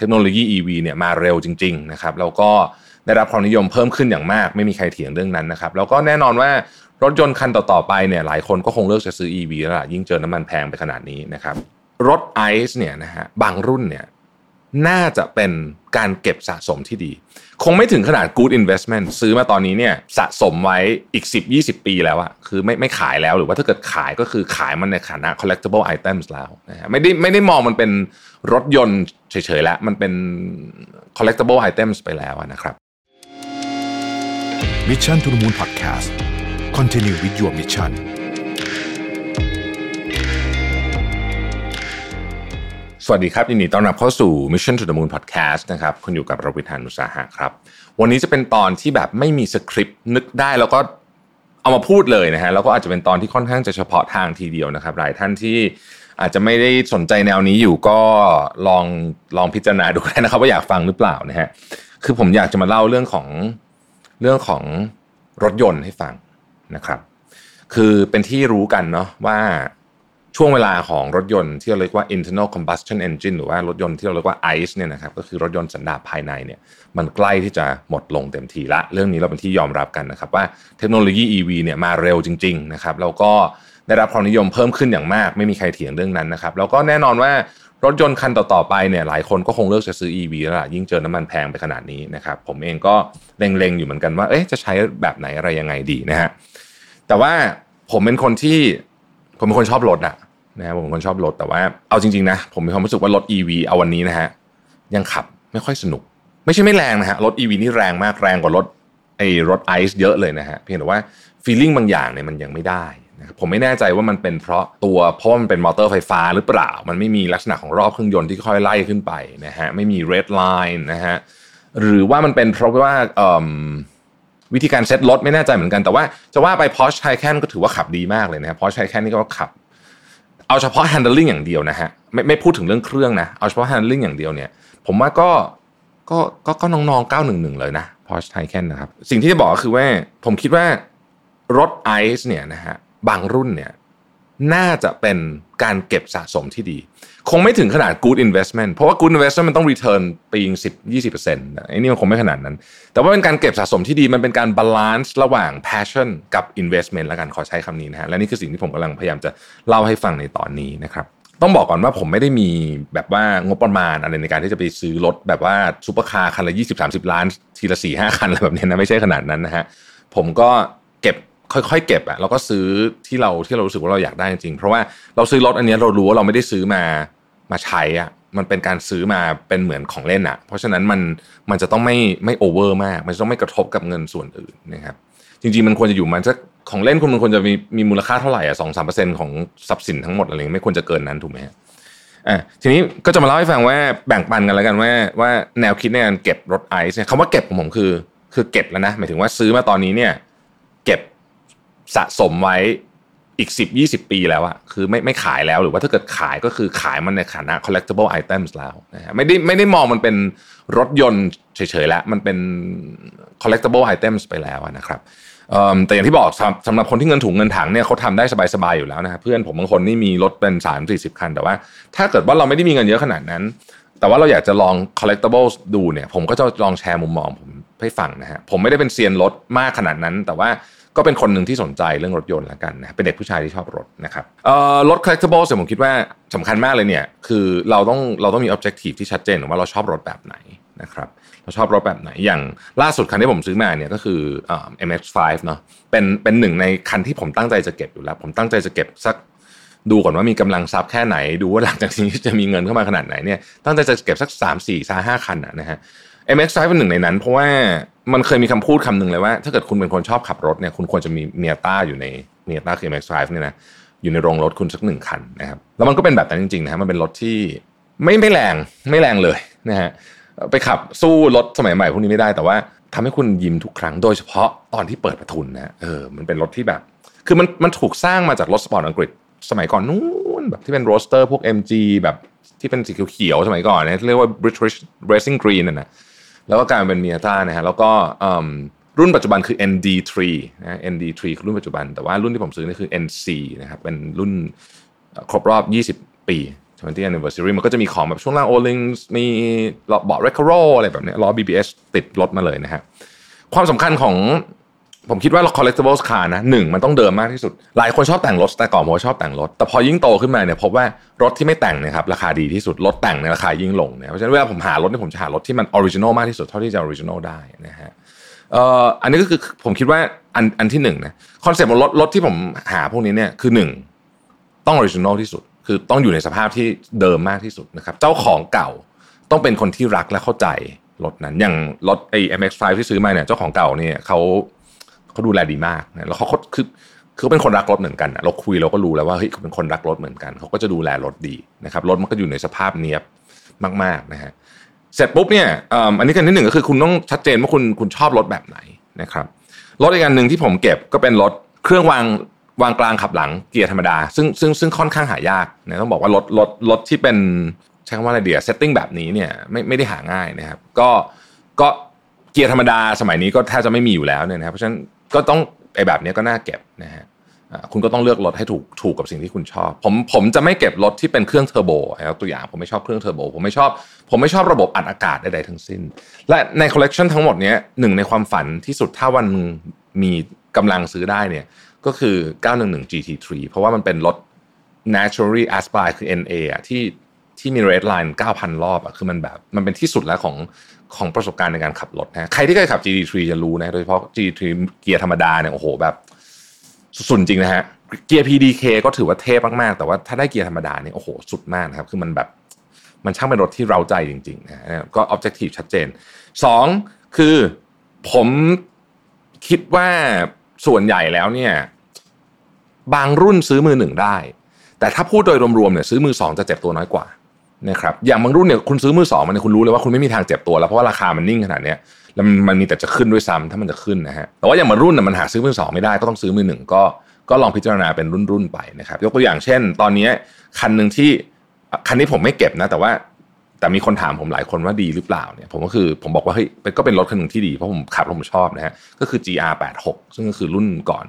เทคโนโลยี EV เนี่ยมาเร็วจริงๆนะครับแล้วก็ได้รับความนิยมเพิ่มขึ้นอย่างมาก ไม่มีใครเถียงเรื่องนั้นนะครับแล้วก็แน่นอนว่ารถยนต์คันต่อๆไปเนี่ยหลายคนก็คงเลือกจะซื้อ EV แล้วล่ะยิ่งเจอน้ำมันแพงไปขนาดนี้นะครับรถไอซ์เนี่ยนะฮะบางรุ่นเนี่ยน่าจะเป็นการเก็บสะสมที่ดี คงไม่ถึงขนาด good investment ซื้อมาตอนนี้เนี่ยสะสมไว้อีก 10-20 ปีแล้วอะคือไม่ไม่ขายแล้วหรือว่าถ้าเกิดขายก็คือขายมันในฐานะ collectible items แล้วนะฮะไม่ได้ไม่ได้มองมันเป็นรถยนต์ เฉยๆแล้วมันเป็น collectible items ไปแล้วนะครับ Mission to the Moon Podcast Continue with your mission สวัสดีครับ ยินดีต้อนรับเข้าสู่ Mission to the Moon Podcast นะครับ คุณอยู่กับรวิทานุสาหะครับ วันนี้จะเป็นตอนที่แบบไม่มีสคริปต์นึกได้แล้วก็เอามาพูดเลยนะฮะแล้วก็อาจจะเป็นตอนที่ค่อนข้างจะเฉพาะทางทีเดียวนะครับ หลายท่านที่ อาจจะไม่ได้สนใจแนวนี้อยู่ก็ลองลองพิจารณาดูได้นะครับ ว่าอยากฟังหรือเปล่านะฮะคือผมอยากจะมาเล่าเรื่องของเรื่องของรถยนต์ให้ฟังนะครับ คือเป็นที่รู้กันเนาะว่าช่วงเวลาของรถยนต์ที่เราเรียกว่า internal combustion engine หรือว่ารถยนต์ที่เราเรียกว่า ICE เนี่ยนะครับก็คือรถยนต์สันดาปภายในเนี่ยมันใกล้ที่จะหมดลงเต็มทีละ เรื่องนี้เราเป็นที่ยอมรับกันนะครับว่าเทคโนโลยี EV เนี่ยมาเร็วจริง ๆ นะครับแล้วก็ ได้รับความนิยมเพิ่มขึ้นอย่างมาก ไม่มีใครเถียงเรื่องนั้นนะครับแล้วก็แน่นอนว่ารถยนต์คันต่อ ๆ ไปเนี่ยหลายคนก็คงเลือกจะซื้อ EV แล้วล่ะยิ่งเจอน้ำมันแพงไปขนาดนี้นะครับผมเองก็เล็ง ๆ อยู่เหมือนกันว่าเอ๊ะจะใช้แบบไหนอะไรยังไงดีนะฮะแต่ว่าผมเป็นคนที่ผมเป็นคนชอบรถอะนะผมเป็นคนชอบรถแต่ว่าเอาจริง ๆ นะ ผมมีความรู้สึกว่ารถ EV เอาวันนี้นะฮะยังขับไม่ค่อยสนุก ไม่ใช่ไม่แรงนะฮะรถ EV นี่แรงมากแรงกว่ารถไอ้รถไอซ์เยอะเลยนะฮะเพียงแต่ว่า feeling บางอย่างเนี่ยมันยังไม่ได้ นะครับผมไม่แน่ใจว่ามันเป็นเพราะตัวเพราะว่ามันเป็นมอเตอร์ไฟฟ้าหรือเปล่า มันไม่มีลักษณะของรอบเครื่องยนต์ที่ค่อยไล่ขึ้นไปนะฮะไม่มี redline นะฮะหรือว่ามันเป็นเพราะว่าวิธีการเซ็ตรถไม่แน่ใจเหมือนกันแต่ว่าจะว่าไป Porsche Taycan ก็ถือว่าขับดีมากเลยนะ Porsche Taycan นี่ก็ขับ เอาเฉพาะ handling อย่างเดียวนะฮะไม่ไม่พูดถึงเรื่องเครื่องนะเอาเฉพาะ handling อย่างเดียวเนี่ย ผมว่าก็ก็ก็ก็น้องๆ 911 เลยนะ Porsche Taycan นะครับ สิ่งที่จะบอกก็คือว่าผมคิดว่ารถไอซ์เนี่ยนะฮะ บางรุ่นเนี่ยน่าจะเป็นการเก็บสะสมที่ดี คงไม่ถึงขนาด good investment เพราะว่า good investment มันต้อง return ปีง10 20%ไอ้นี่มันคงไม่ขนาดนั้น แต่ว่าเป็นการเก็บสะสมที่ดีมันเป็นการ balance ระหว่าง passion กับ investment แล้วกันขอใช้คำนี้นะฮะและนี่คือสิ่งที่ผมกำลังพยายามจะเล่าให้ฟังในตอนนี้นะครับต้องบอกก่อนว่าผมไม่ได้มีแบบว่างบประมาณอะไรในการที่จะไปซื้อรถแบบว่าซูเปอร์คาร์คันละ20-30ล้าน ทีละ4 5คันอะไรแบบนี้นะไม่ใช่ขนาดนั้นนะฮะผมก็เก็บ ค่อยๆเก็บอะเราก็ซื้อที่เราที่เรารู้สึกว่าเราอยากได้จริงเพราะว่าเราซื้อรถอันนี้เรารู้ว่าเราไม่ได้ซื้อมามาใช้อะมันเป็นการซื้อมาเป็นเหมือนของเล่นอะเพราะฉะนั้นมันมันจะต้องไม่ไม่ over มาก มันจะต้องไม่กระทบกับเงินส่วนอื่นนะครับจริงๆมันควรจะอยู่มันสักของเล่นคุณมันควรจะมีมีมูลค่าเท่าไหร่อะสองสามเปอร์เซ็นของทรัพย์สินทั้งหมดอะไรเงี้ยไม่ควรจะเกินนั้นถูกไหมอะทีนี้ก็จะมาเล่าให้ฟังว่าแบ่งปันกันแล้วกันว่าว่าแนวคิดในการเก็บรถไอซ์เนี่ยคำว่าเก็บของผมคือ คือเก็บแล้วนะหมายถึงว่าซื้อมาตอนนี้เนี่ย เก็บ สะสมไว้อีก 10 20 ปีแล้วอะคือไม่ไม่ขายแล้วหรือว่าถ้าเกิดขายก็คือขายมันในฐานะ collectible items แล้วนะฮะไม่ได้ไม่ได้มองมันเป็นรถยนต์เฉยๆแล้วมันเป็น collectible items ไปแล้วนะครับแต่อย่างที่บอกสำหรับคนที่เงินถุงเงินถังเนี่ยเขาทำได้สบายๆอยู่แล้วนะครับเพื่อนผมบางคนนี่มีรถเป็น 3 4 0 คัน แต่ว่า ถ้าเกิดว่าเราไม่ได้มีเงินเยอะขนาดนั้น แต่ว่าเราอยากจะลอง collectibles ดูเนี่ย ผมก็จะลองแชร์มุมมองผมให้ฟังนะฮะผมไม่ได้เป็นเซียนรถมากขนาดนั้น แต่ว่า ก็เป็นคนหนึ่งที่สนใจเรื่องรถยนต์ละกันนะเป็นเด็กผู้ชายที่ชอบรถนะครับรถ collectible ผมคิดว่าสำคัญมากเลยเนี่ยคือเราต้องเราต้องมี objective ที่ชัดเจนว่าเราชอบรถแบบไหนนะครับเราชอบรถแบบไหนอย่างล่าสุดคันที่ผมซื้อมาเนี่ยก็คือ MX5 เนาะเป็นเป็นหนึ่งในคันที่ผมตั้งใจจะเก็บอยู่แล้ว ผมตั้งใจจะเก็บสักดูก่อนว่ามีกำลังทรัพย์แค่ไหน ดูว่าหลังจากนี้จะมีเงินเข้ามาขนาดไหนเนี่ยตั้งใจจะเก็บสัก 3 4 3 5คันนะฮะ MX5 เป็นหนึ่งในนั้น เพราะว่า มันเคยมีคำพูดคำหนึ่งเลยว่า ถ้าเกิดคุณเป็นคนชอบขับรถเนี่ยคุณควรจะมีเมียต้าอยู่ในเมียต้าคือ MX5 เนี่ยนะอยู่ในโรงรถคุณสักหนึ่งคันนะครับแล้วมันก็เป็นแบบนั้นจริงๆนะฮะมันเป็นรถที่ไม่ไม่แรงไม่แรงเลยนะฮะไปขับสู้รถสมัยใหม่พวกนี้ไม่ได้แต่ว่าทำให้คุณยิ้มทุกครั้งโดยเฉพาะตอนที่เปิดประทุนนะเออมันเป็นรถที่แบบ คือมันมันถูกสร้างมาจากรถสปอร์ตอังกฤษ สมัยก่อนนู้นแบบที่เป็น roadster พวก MG แบบที่เป็นสีเขียวๆสมัยก่อนเนี่ยเรียกว่า British Racing Green น่ะนะ แล้วก็กลายเป็น Miata นะฮะแล้วก็รุ่นปัจจุบันคือ ND3 นะ ND3 คือรุ่นปัจจุบัน แต่ว่ารุ่นที่ผมซื้อนี่คือ NC นะครับเป็นรุ่นครบรอบ 20 ปี20 anniversary มันก็จะมีของแบบช่วงล่าง Öhlins มีเบาะ Recaro อะไรแบบนี้ล้อ BBS ติดรถมาเลยนะฮะความสำคัญของ ผมคิดว่า collectibles car นะหนึ่งมันต้องเดิมมากที่สุด หลายคนชอบแต่งรถแต่ก่อนผมชอบแต่งรถ แต่พอยิ่งโตขึ้นมาเนี่ยพบว่ารถที่ไม่แต่งเนี่ยครับราคาดีที่สุด รถแต่งเนี่ยราคายิ่งลงเนี่ยเพราะฉะนั้นเวลาผมหารถเนี่ยผมจะหารถที่มัน original มากที่สุดเท่าที่จะ original ได้นะฮะเอ่ออันนี้ก็คือผมคิดว่าอันอันที่หนึ่งนะคอนเซ็ปต์ของรถรถที่ผมหาพวกนี้เนี่ยคือหนึ่งต้อง original ที่สุด คือต้องอยู่ในสภาพที่เดิมมากที่สุดนะครับเจ้าของเก่าต้องเป็นคนที่รักและเข้าใจรถนั้นอย่างรถไอ้ MX5 ที่ซื้อมาเนี่ยเจ้าของเก่าเนี่ยเขา เขาดูแลดีมากนะแล้วเขาคือคือเป็นคนรักรถเหมือนกันเราคุยเราก็รู้แล้วว่าเฮ้ยเขาเป็นคนรักรถเหมือนกันเขาก็จะดูแลรถดีนะครับรถมันก็อยู่ในสภาพเนี้ยบมากๆนะฮะเสร็จปุ๊บเนี่ยอันนี้อันที่หนึ่งก็คือคุณต้องชัดเจนว่าคุณคุณชอบรถแบบไหนนะครับรถอีกอันหนึ่งที่ผมเก็บก็เป็นรถเครื่องวางวางกลางขับหลังเกียร์ธรรมดา ซึ่งซึ่งซึ่งค่อนข้างหายากนะต้องบอกว่ารถรถรถที่เป็นใช้คำว่าอะไร ideal setting แบบนี้เนี่ยไม่ไม่ได้หาง่ายนะครับก็ก็เกียร์ธรรมดาสมัยนี้ก็แทบจะไม่มีอยู่แล้วเนี่ยนะครับเพราะฉะนั้น ก็ต้องไอ้แบบนี้ก็น่าเก็บนะฮะคุณก็ต้องเลือกรถให้ถูกถูกกับสิ่งที่คุณชอบ ผมผมจะไม่เก็บรถที่เป็นเครื่องเทอร์โบครับตัวอย่างผมไม่ชอบเครื่องเทอร์โบผมไม่ชอบ ผมไม่ชอบระบบอัดอากาศใดๆทั้งสิ้น และในคอลเลกชันทั้งหมดนี้หนึ่งในความฝันที่สุดถ้าวันมีกำลังซื้อได้เนี่ยก็คือ 911 GT3 เพราะว่ามันเป็นรถ naturally aspire คือ NA อะที่ ที่มี red line 9,000 รอบอะคือมันแบบมันเป็นที่สุดแล้วของของประสบการณ์ในการขับรถนะใครที่เคยขับ GT3 จะรู้นะโดยเฉพาะ GT3 เกียร์ธรรมดาเนี่ยโอ้โหแบบสุดจริงนะฮะเกียร์ PDK ก็ถือว่าเทพมากๆ แต่ว่าถ้าได้เกียร์ธรรมดาเนี่ยโอ้โหสุดมากนะครับ คือมันแบบมันช่างเป็นรถที่เราใจจริงๆนะก็ objective ชัดเจนสองคือผมคิดว่าส่วนใหญ่แล้วเนี่ย บางรุ่นซื้อมือหนึ่งได้ แต่ถ้าพูดโดยรวมๆเนี่ยซื้อมือสองจะเจ็บตัวน้อยกว่า นะครับอย่างบางรุ่นเนี่ยคุณซื้อมือสองมันคุณรู้เลยว่าคุณไม่มีทางเจ็บตัวแล้วเพราะว่าราคามันนิ่งขนาดนี้แล้วมันมีแต่จะขึ้นด้วยซ้ำถ้ามันจะขึ้นนะฮะแต่ว่าอย่างบางรุ่นน่ยมันหาซื้อมือสองไม่ได้ก็ต้องซื้อมือหนึ่งก็ก็ลองพิจารณาเป็นรุ่นๆไปนะครับยกตัวอย่างเช่น ตอนนี้คันหนึ่งที่คันนี้ผมไม่เก็บนะ แต่ว่าแต่มีคนถามผมหลายคนว่าดีหรือเปล่าเนี่ยผมก็คือผมบอกว่าเฮ้ยก็เป็นรถคันหนึ่งที่ดีเพราะผมขับแล้วผมชอบนะฮะก็คือ GR86 ซึ่งก็คือรุ่นก่อน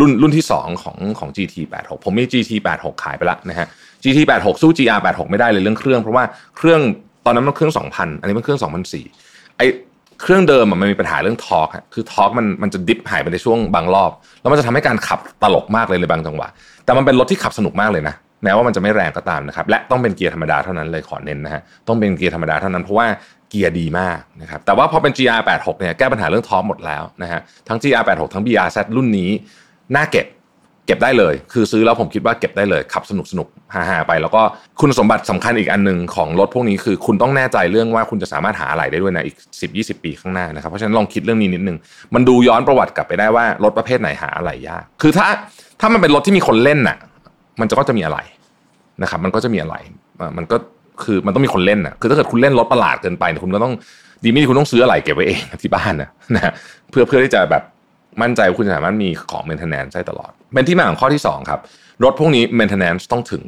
รุ่นรุ่นที่ 2 ของของ GT86 ผมมี GT86 ขายไปล้วนะฮะ GT86 สู้ GR86 ไม่ได้เลยเรื่องเครื่อง เพราะว่าเครื่องตอนนั้นมันเครื่อง 2,000 อันนี้มันเครื่อง 2,004ไอเครื่องเดิมมันมีปัญหาเรื่องทอร์กคือ torque มันมันจะ dip หายไปในช่วงบางรอบ แล้วมันจะทำให้การขับตลกมากเลยในบางจังหวะ แต่มันเป็นรถที่ขับสนุกมากเลยนะแม้ว่ามันจะไม่แรงก็ตามนะครับ และต้องเป็นเกียร์ธรรมดาเท่านั้นเลยขอเน้นนะฮะ ต้องเป็นเกียร์ธรรมดาเท่านั้นเพราะว่าเกียร์ดีมากนะครับ แต่ว่าพอเป็น GR86 เนี่ยแก้ปัญหาเรื่อง torque หมดแล้วนะฮะ ทั้ง GR86 ทั้ง BRZ รุ่นนี้น่าเก็บ เก็บได้เลย คือซื้อแล้วผมคิดว่าเก็บได้เลยขับสนุกสนุกฮาๆไป แล้วก็คุณสมบัติสำคัญอีกอันหนึ่งของรถพวกนี้คือคุณต้องแน่ใจเรื่องว่าคุณจะสามารถหาอะไหล่ได้ด้วยนะอีก 10 20 ปีข้างหน้านะครับเพราะฉะนั้นลองคิดเรื่องนี้นิดนึงมันดูย้อนประวัติกลับไปได้ว่ารถประเภทไหนหาอะไรยาก คือถ้าถ้ามันเป็นรถที่มีคนเล่นน่ะ มันจะก็จะมีอะไรนะครับ มันก็จะมีอะไรมันก็คือมันต้องมีคนเล่นน่ะคือถ้าเกิดคุณเล่นรถประหลาดเกินไปคุณก็ต้องดีไม่ดีคุณต้องซื้ออะไรเก็บไว้เองที่บ้านนะนะเพื่อเพื่อที่จะแบบ มั่นใจว่าคุณสามารถมีของ maintenance ได้ตลอด เป็นที่มาของข้อที่ 2 ครับ รถพวกนี้ maintenance ต้องถึง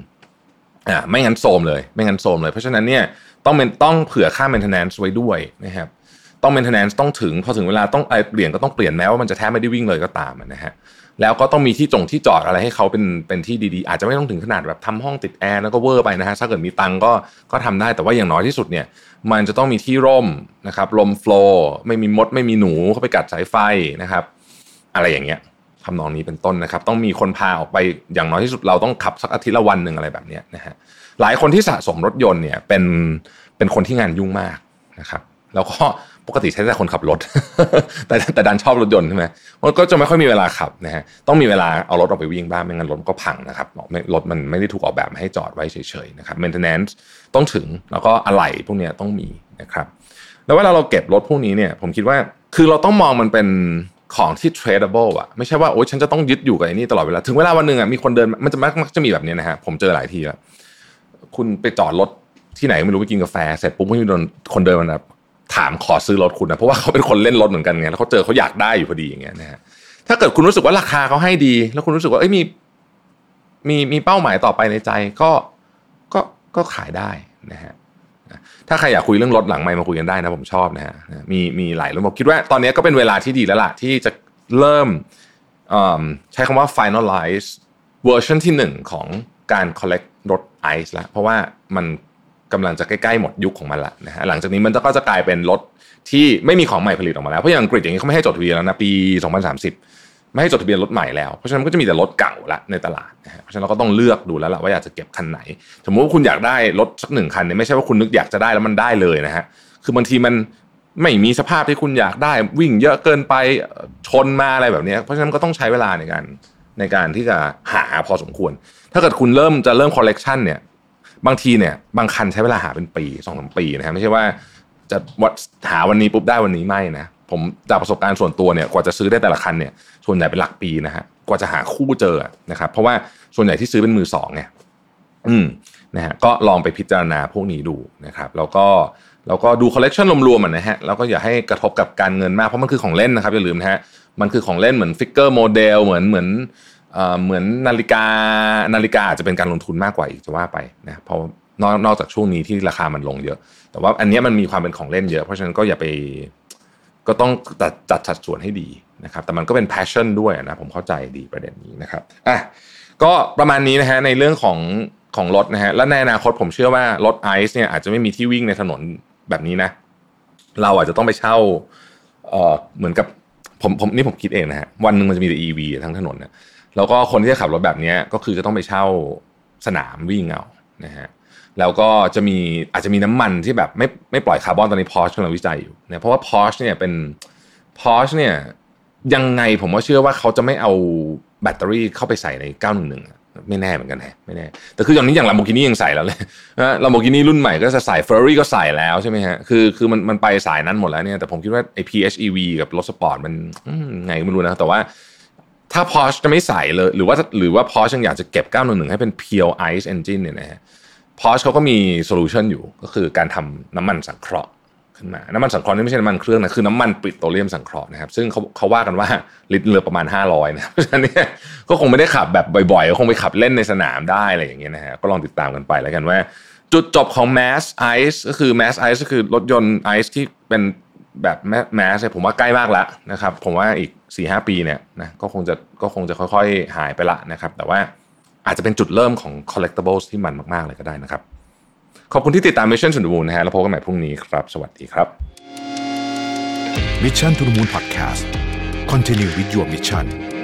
อ่าไม่งั้นโซมเลย ไม่งั้นโซมเลย เพราะฉะนั้นเนี่ยต้องเป็นต้องเผื่อค่า maintenance ไว้ด้วยนะครับต้อง maintenance ต้องถึงพอถึงเวลาต้องเปลี่ยนก็ต้องเปลี่ยนแม้ว่ามันจะแทบไม่ได้วิ่งเลยก็ตามนะฮะแล้วก็ต้องมีที่จงที่จอดอะไรให้เขาเป็นเป็นที่ดีๆ อาจจะไม่ต้องถึงขนาดแบบทำห้องติดแอร์แล้วก็เวอร์ไปนะฮะถ้าเกิดมีตังก็ก็ทำได้แต่ว่าอย่างน้อยที่สุดเนี่ยมันจะต้องมีที่ร่มนะครับลมโฟล์ไม่มีมดไม่มีหนูเข้าไปกัดสายไฟนะครับ อะไรอย่างเงี้ยทำนองนี้เป็นต้นนะครับ ต้องมีคนพาออกไปอย่างน้อยที่สุดเราต้องขับสักอาทิตย์ละวันหนึ่งอะไรแบบนี้นะฮะหลายคนที่สะสมรถยนต์เนี่ยเป็นเป็นคนที่งานยุ่งมากนะครับ แล้วก็ปกติใช้แต่คนขับรถ แต่แต่ดันชอบรถยนต์ใช่ไหมมันก็จะไม่ค่อยมีเวลาขับนะฮะต้องมีเวลาเอารถออกไปวิ่งบ้างไม่งั้นรถก็พังนะครับรถมันไม่ได้ถูกออกแบบมาให้จอดไว้เฉยๆนะครับ maintenance ต้องถึงแล้วก็อะไหล่พวกนี้ต้องมีนะครับ แล้วเวลาเราเก็บรถพวกนี้เนี่ย ผมคิดว่าคือเราต้องมองมันเป็น ของที่ tradable อะไม่ใช่ว่าโอ้ยฉันจะต้องยึดอยู่กับไอ้นี่ตลอดเวลา ถึงเวลาวันหนึ่งอะมีคนเดินมันจะมักจะมีแบบนี้นะฮะผมเจอหลายทีแล้วคุณไปจอดรถที่ไหนไม่รู้ไปกินกาแฟเสร็จปุ๊บก็มีโดนคนเดินมาถามขอซื้อรถคุณนะเพราะว่าเขาเป็นคนเล่นรถเหมือนกันไงแล้วเขาเจอเขาอยากได้อยู่พอดีอย่างเงี้ยนะฮะถ้าเกิดคุณรู้สึกว่าราคาเขาให้ดี แล้วคุณรู้สึกว่าเอ้ยมีมีมีเป้าหมายต่อไปในใจก็ก็ก็ขายได้นะฮะ ถ้าใครอยากคุยเรื่องรถหลังไม่มาคุยกันได้นะผมชอบนะฮะมีมีหลายเรุ่นผมคิดว่าตอนนี้ก็เป็นเวลาที่ดีแล้วล่ะที่จะเริ่มใช้คำว่า finalize เวอร์ชันที่หนึ่งของการ collect รถไอซ์ละเพราะว่ามันกำลังจะใกล้ๆหมดยุคของมันละนะฮะหลังจากนี้มันก็จะกลายเป็นรถที่ไม่มีของใหม่ผลิตออกมาแล้ว เพราะอย่างอังกฤษอย่างนี้เขาไม่ให้จดทะเบียนแล้วนะปี 2030 ไม่ให้จดทะเบียนรถใหม่แล้ว เพราะฉะนั้นก็จะมีแต่รถเก่าละในตลาดนะฮะเพราะฉะนั้นเราก็ต้องเลือกดูแล้วล่ะว่าอยากจะเก็บคันไหน สมมติว่าคุณอยากได้รถสักหนึ่งคันเนี่ยไม่ใช่ว่าคุณนึกอยากจะได้แล้วมันได้เลยนะฮะคือบางทีมันไม่มีสภาพที่คุณอยากได้วิ่งเยอะเกินไปชนมาอะไรแบบนี้เพราะฉะนั้นก็ต้องใช้เวลาในการในการที่จะหาพอสมควร ถ้าเกิดคุณเริ่มจะเริ่มคอลเลกชันเนี่ยบางทีเนี่ยบางคันใช้เวลาหาเป็นปีสองสามปีนะฮะไม่ใช่ว่าจะวัดหาวันนี้ปุ๊บได้วันนี้ไม่นะ ผมจากประสบการณ์ส่วนตัวเนี่ยกว่าจะซื้อได้แต่ละคันเนี่ยส่วนใหญ่เป็นหลักปีนะฮะกว่าจะหาคู่เจอนะครับ เพราะว่าส่วนใหญ่ที่ซื้อเป็นมือสองเนี่ยอืมนะฮะก็ลองไปพิจารณาพวกนี้ดูนะครับ แล้วก็แล้วก็ดูคอลเลกชันรวมๆนะฮะแล้วก็อย่าให้กระทบกับการเงินมากเพราะมันคือของเล่นนะครับอย่าลืมนะฮะมันคือของเล่นเหมือน figure model เหมือนเหมือนเหมือนนาฬิกานาฬิกาอาจจะเป็นการลงทุนมากกว่าอีกจะว่าไปนะเพราะนอกนอกจากช่วงนี้ที่ราคามันลงเยอะ แต่ว่าอันนี้มันมีความเป็นของเล่นเยอะเพราะฉะนั้นก็อย่าไป ก็ต้องจัดจัดสัดส่วนให้ดีนะครับ แต่มันก็เป็น passion ด้วยนะผมเข้าใจดีประเด็นนี้นะครับอะก็ประมาณนี้นะฮะในเรื่องของของรถนะฮะและในอนาคตผมเชื่อว่ารถไอซ์เนี่ยอาจจะไม่มีที่วิ่งในถนนแบบนี้นะเราอาจจะต้องไปเช่าเอ่อเหมือนกับผมผมนี่ผมคิดเองนะฮะวันหนึ่งมันจะมีแต่ EV ทั้งถนนเนี่ยแล้วก็คนที่จะขับรถแบบนี้ก็คือจะต้องไปเช่าสนามวิ่งเอานะฮะ แล้วก็จะมีอาจจะมีน้ำมันที่แบบไม่ไม่ปล่อยคาร์บอนตอนนี้พอชกำลังวิจัยอยู่เนี่ยเพราะว่าพอชเนี่ยเป็นพอชเนี่ยยังไงผมว่าเชื่อว่าเขาจะไม่เอาแบตเตอรี่เข้าไปใส่ใน 911 ไม่แน่เหมือนกันฮะไม่แน่ แต่คืออย่างนี้อย่างลาโบกินี่ยังใส่แล้วเลยนะลาโบกินี่รุ่นใหม่ก็จะใส่เฟอร์รี่ก็ใส่แล้วใช่ไหมฮะคือคือมันมันไปสายนั้นหมดแล้วเนี่ยแต่ผมคิดว่าไอ PHEV กับรถสปอร์ตมันไงไม่รู้นะแต่ว่าถ้า Porsche จะไม่ใส่เลย หรือว่าหรือว่า Porsche ยังอยากจะเก็บ 911 ให้เป็น pure ICE engine เนี่ยนะฮะ พอชเขาก็มี solution อยู่ก็คือการทำน้ำมันสังเคราะห์ขึ้นมา น้ำมันสังเคราะห์นี่ไม่ใช่น้ำมันเครื่องนะคือน้ำมันปิโตรเลียมสังเคราะห์นะครับ ซึ่งเขาเขาว่ากันว่าลิตรเรือประมาณ 500นะเพราะฉะนั้นเนี่ยก็คงไม่ได้ขับแบบบ่อยๆก็คงไปขับเล่นในสนามได้อะไรอย่างเงี้ยนะฮะก็ลองติดตามกันไปแล้วกันว่า จุดจบของ Mass Ice ก็คือ Mass Ice ก็คือรถยนต์ไอซ์ที่เป็นแบบแมสผมว่าใกล้มากแล้วนะครับ ผมว่าอีก4-5หปีเนี่ยนะก็คงจะก็คงจะค่อย ๆ หายไปละนะครับ แต่ว่า อาจจะเป็นจุดเริ่มของ collectibles ที่มันมาก ๆ เลยก็ได้นะครับ ขอบคุณที่ติดตาม Mission to the Moon นะฮะแล้วพบกันใหม่พรุ่งนี้ครับ สวัสดีครับ Mission to the Moon Podcast Continue with your mission